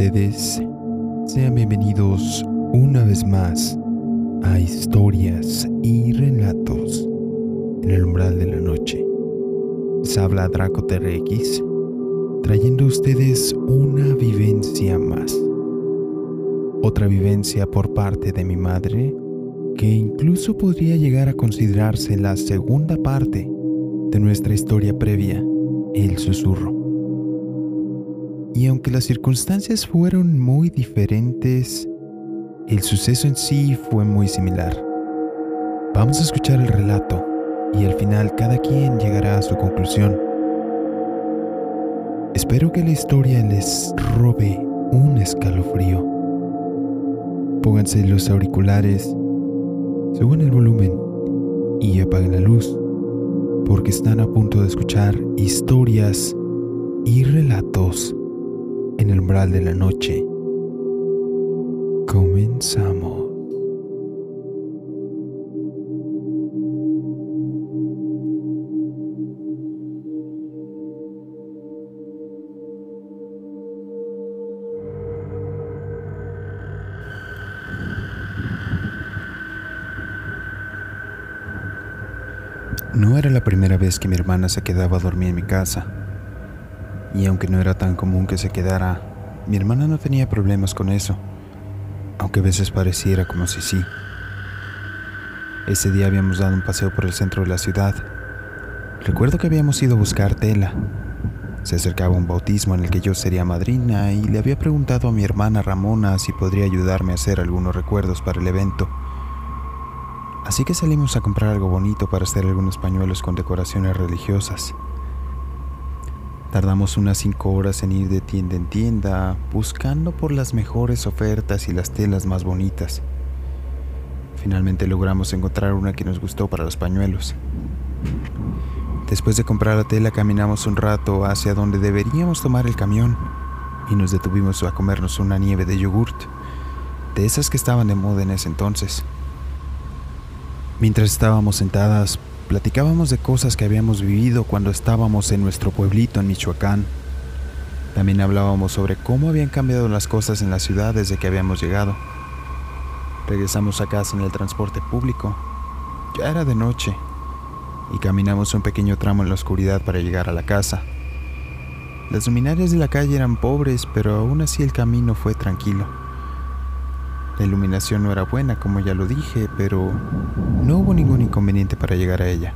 Sean bienvenidos una vez más a historias y relatos en el umbral de la noche. Les habla Draco TRX, trayendo a ustedes una vivencia más. Otra vivencia por parte de mi madre, que incluso podría llegar a considerarse la segunda parte de nuestra historia previa, el susurro. Y aunque las circunstancias fueron muy diferentes, el suceso en sí fue muy similar. Vamos a escuchar el relato y al final cada quien llegará a su conclusión. Espero que la historia les robe un escalofrío. Pónganse los auriculares, suban el volumen y apaguen la luz, porque están a punto de escuchar historias y relatos en el umbral de la noche. Comenzamos. No era la primera vez que mi hermana se quedaba a dormir en mi casa. Y aunque no era tan común que se quedara, mi hermana no tenía problemas con eso, aunque a veces pareciera como si sí. Ese día habíamos dado un paseo por el centro de la ciudad. Recuerdo que habíamos ido a buscar tela. Se acercaba un bautismo en el que yo sería madrina y le había preguntado a mi hermana Ramona si podría ayudarme a hacer algunos recuerdos para el evento. Así que salimos a comprar algo bonito para hacer algunos pañuelos con decoraciones religiosas. Tardamos unas cinco horas en ir de tienda en tienda, buscando por las mejores ofertas y las telas más bonitas. Finalmente logramos encontrar una que nos gustó para los pañuelos. Después de comprar la tela caminamos un rato hacia donde deberíamos tomar el camión y nos detuvimos a comernos una nieve de yogurt, de esas que estaban de moda en ese entonces. Mientras estábamos sentadas, platicábamos de cosas que habíamos vivido cuando estábamos en nuestro pueblito en Michoacán. También hablábamos sobre cómo habían cambiado las cosas en la ciudad desde que habíamos llegado. Regresamos a casa en el transporte público. Ya era de noche y caminamos un pequeño tramo en la oscuridad para llegar a la casa. Las luminarias de la calle eran pobres, pero aún así el camino fue tranquilo. La iluminación no era buena, como ya lo dije, pero no hubo ningún inconveniente para llegar a ella.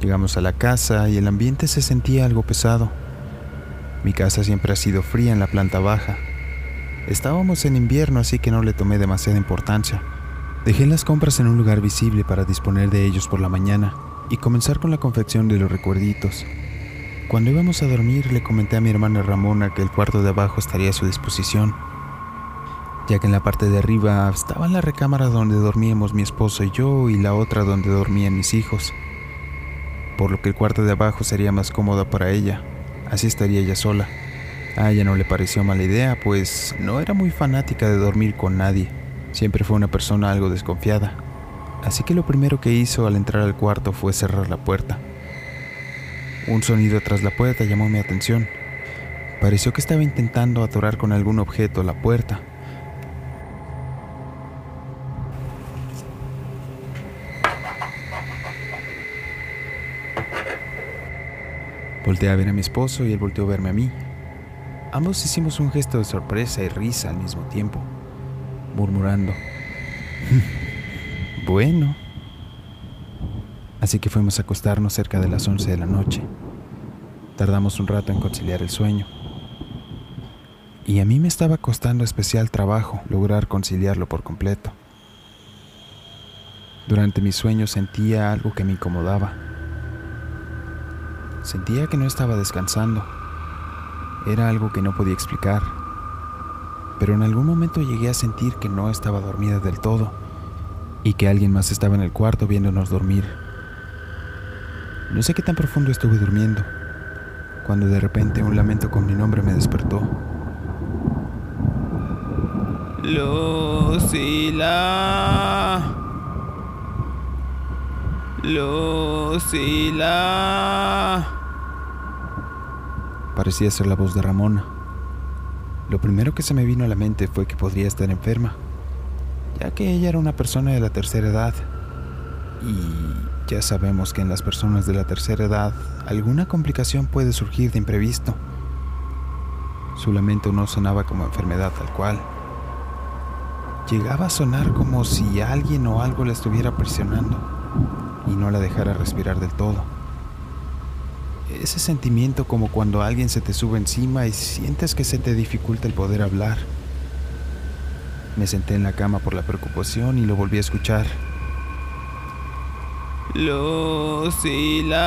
Llegamos a la casa y el ambiente se sentía algo pesado. Mi casa siempre ha sido fría en la planta baja. Estábamos en invierno, así que no le tomé demasiada importancia. Dejé las compras en un lugar visible para disponer de ellos por la mañana y comenzar con la confección de los recuerditos. Cuando íbamos a dormir le comenté a mi hermana Ramona que el cuarto de abajo estaría a su disposición ya que en la parte de arriba estaba la recámara donde dormíamos mi esposo y yo y la otra donde dormían mis hijos, por lo que el cuarto de abajo sería más cómodo para ella, así estaría ella sola. A ella no le pareció mala idea, pues no era muy fanática de dormir con nadie, siempre fue una persona algo desconfiada, así que lo primero que hizo al entrar al cuarto fue cerrar la puerta. Un sonido tras la puerta llamó mi atención. Pareció que estaba intentando atorar con algún objeto la puerta, Volteé a ver a mi esposo y él volteó a verme a mí. Ambos hicimos un gesto de sorpresa y risa al mismo tiempo, murmurando, bueno. Así que fuimos a acostarnos cerca de las 11 de la noche. Tardamos un rato en conciliar el sueño. Y a mí me estaba costando especial trabajo lograr conciliarlo por completo. Durante mi sueño sentía algo que me incomodaba Sentía que no estaba descansando. Era algo que no podía explicar. Pero en algún momento llegué a sentir que no estaba dormida del todo y que alguien más estaba en el cuarto viéndonos dormir. No sé qué tan profundo estuve durmiendo, cuando de repente un lamento con mi nombre me despertó. Lucila. Lucila. Parecía ser la voz de Ramona. Lo primero que se me vino a la mente fue que podría estar enferma, ya que ella era una persona de la tercera edad. Y ya sabemos que en las personas de la tercera edad alguna complicación puede surgir de imprevisto. Su lamento no sonaba como enfermedad tal cual. Llegaba a sonar como si alguien o algo la estuviera presionando y no la dejara respirar del todo. Ese sentimiento como cuando alguien se te sube encima y sientes que se te dificulta el poder hablar. Me senté en la cama por la preocupación y lo volví a escuchar. Lucila.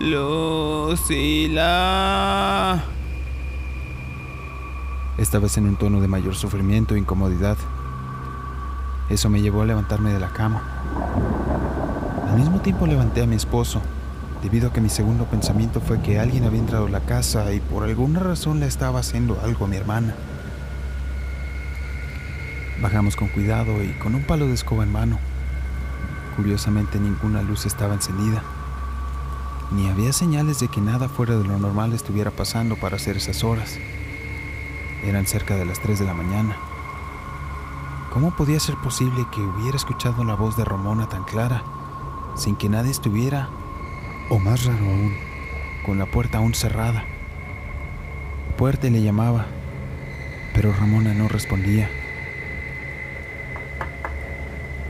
Lucila. Esta vez en un tono de mayor sufrimiento e incomodidad. Eso me llevó a levantarme de la cama. Al mismo tiempo levanté a mi esposo, debido a que mi segundo pensamiento fue que alguien había entrado a la casa y por alguna razón le estaba haciendo algo a mi hermana. Bajamos con cuidado y con un palo de escoba en mano. Curiosamente ninguna luz estaba encendida, ni había señales de que nada fuera de lo normal estuviera pasando para hacer esas horas. Eran cerca de las 3 de la mañana. ¿Cómo podía ser posible que hubiera escuchado la voz de Ramona tan clara? sin que nadie estuviera, o más raro aún, con la puerta aún cerrada. Puerta le llamaba, pero Ramona no respondía.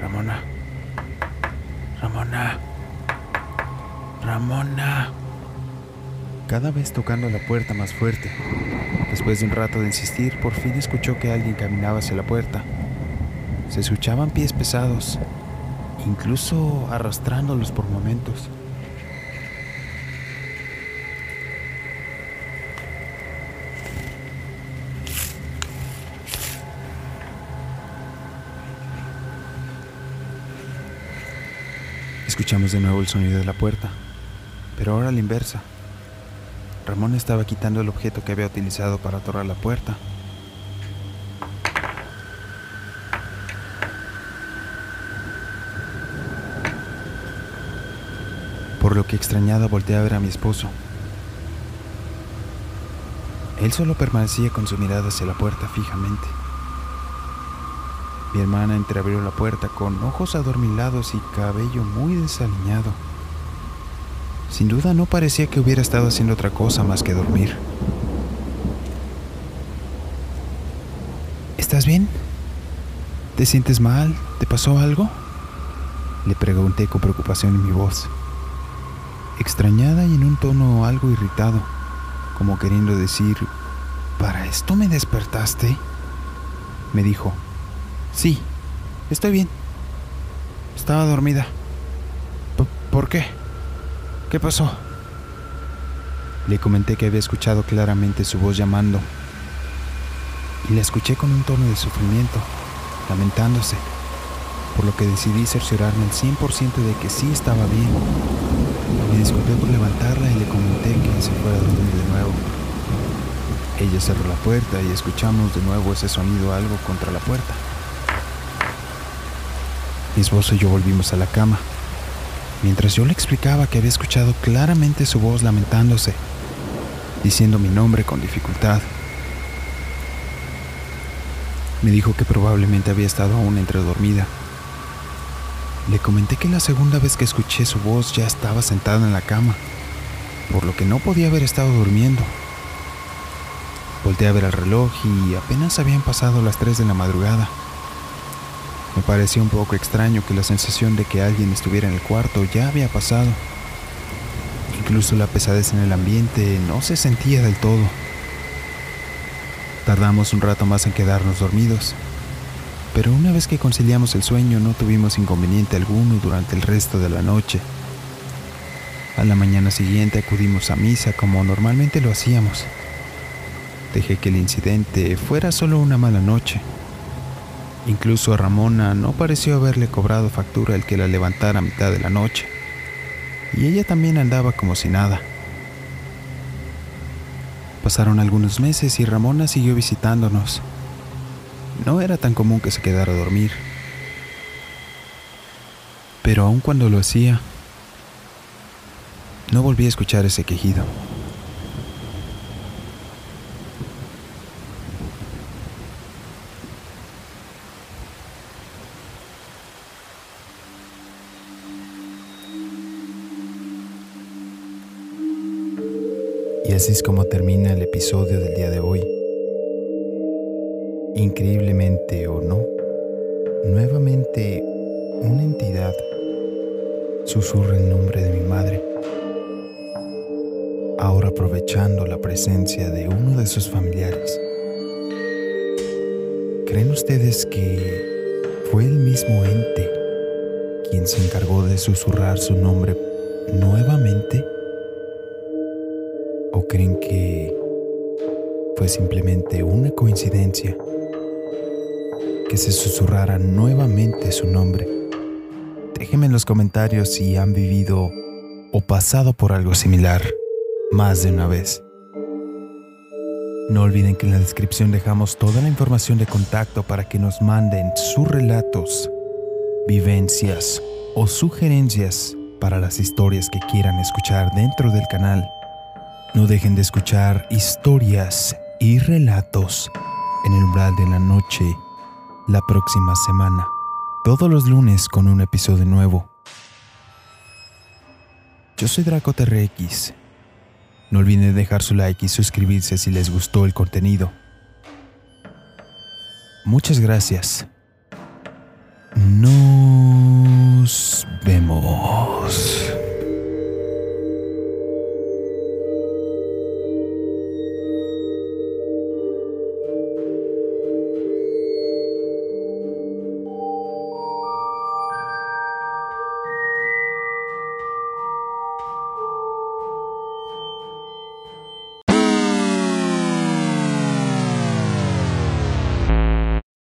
Ramona, Ramona, Ramona. Cada vez tocando la puerta más fuerte. Después de un rato de insistir, por fin escuchó que alguien caminaba hacia la puerta. Se escuchaban pies pesados incluso arrastrándolos por momentos. Escuchamos de nuevo el sonido de la puerta, pero ahora a la inversa. Ramón estaba quitando el objeto que había utilizado para atorrar la puerta por lo que extrañada volteé a ver a mi esposo. Él solo permanecía con su mirada hacia la puerta fijamente. Mi hermana entreabrió la puerta con ojos adormilados y cabello muy desaliñado. Sin duda no parecía que hubiera estado haciendo otra cosa más que dormir. ¿Estás bien? ¿Te sientes mal? ¿Te pasó algo? Le pregunté con preocupación en mi voz extrañada y en un tono algo irritado, como queriendo decir, ¿para esto me despertaste? Me dijo, sí, estoy bien. Estaba dormida. ¿Por qué? ¿Qué pasó? Le comenté que había escuchado claramente su voz llamando y la escuché con un tono de sufrimiento, lamentándose, por lo que decidí cerciorarme el 100% de que sí estaba bien me disculpé por levantarla y le comenté que se fuera a dormir de nuevo. Ella cerró la puerta y escuchamos de nuevo ese sonido algo contra la puerta. Mi esposo y yo volvimos a la cama, mientras yo le explicaba que había escuchado claramente su voz lamentándose, diciendo mi nombre con dificultad. Me dijo que probablemente había estado aún entre dormida le comenté que la segunda vez que escuché su voz ya estaba sentada en la cama, por lo que no podía haber estado durmiendo. Volté a ver el reloj y apenas habían pasado las 3 de la madrugada. Me pareció un poco extraño que la sensación de que alguien estuviera en el cuarto ya había pasado. Incluso la pesadez en el ambiente no se sentía del todo. Tardamos un rato más en quedarnos dormidos pero una vez que conciliamos el sueño no tuvimos inconveniente alguno durante el resto de la noche. A la mañana siguiente acudimos a misa como normalmente lo hacíamos. Dejé que el incidente fuera solo una mala noche. Incluso a Ramona no pareció haberle cobrado factura el que la levantara a mitad de la noche. Y ella también andaba como si nada. Pasaron algunos meses y Ramona siguió visitándonos no era tan común que se quedara a dormir. Pero aun cuando lo hacía, No volví a escuchar ese quejido. Y así es como termina el episodio del día de hoy. Increíblemente o no, nuevamente una entidad susurra el nombre de mi madre. Ahora aprovechando la presencia de uno de sus familiares. ¿Creen ustedes que fue el mismo ente quien se encargó de susurrar su nombre nuevamente? ¿O creen que fue simplemente una coincidencia que se susurrara nuevamente su nombre? Déjenme en los comentarios si han vivido o pasado por algo similar más de una vez. No olviden que en la descripción dejamos toda la información de contacto para que nos manden sus relatos, vivencias o sugerencias para las historias que quieran escuchar dentro del canal. No dejen de escuchar historias y relatos en el umbral de la noche la próxima semana, todos los lunes con un episodio nuevo. Yo soy Draco TRX. No olviden dejar su like y suscribirse si les gustó el contenido. Muchas gracias. Nos vemos.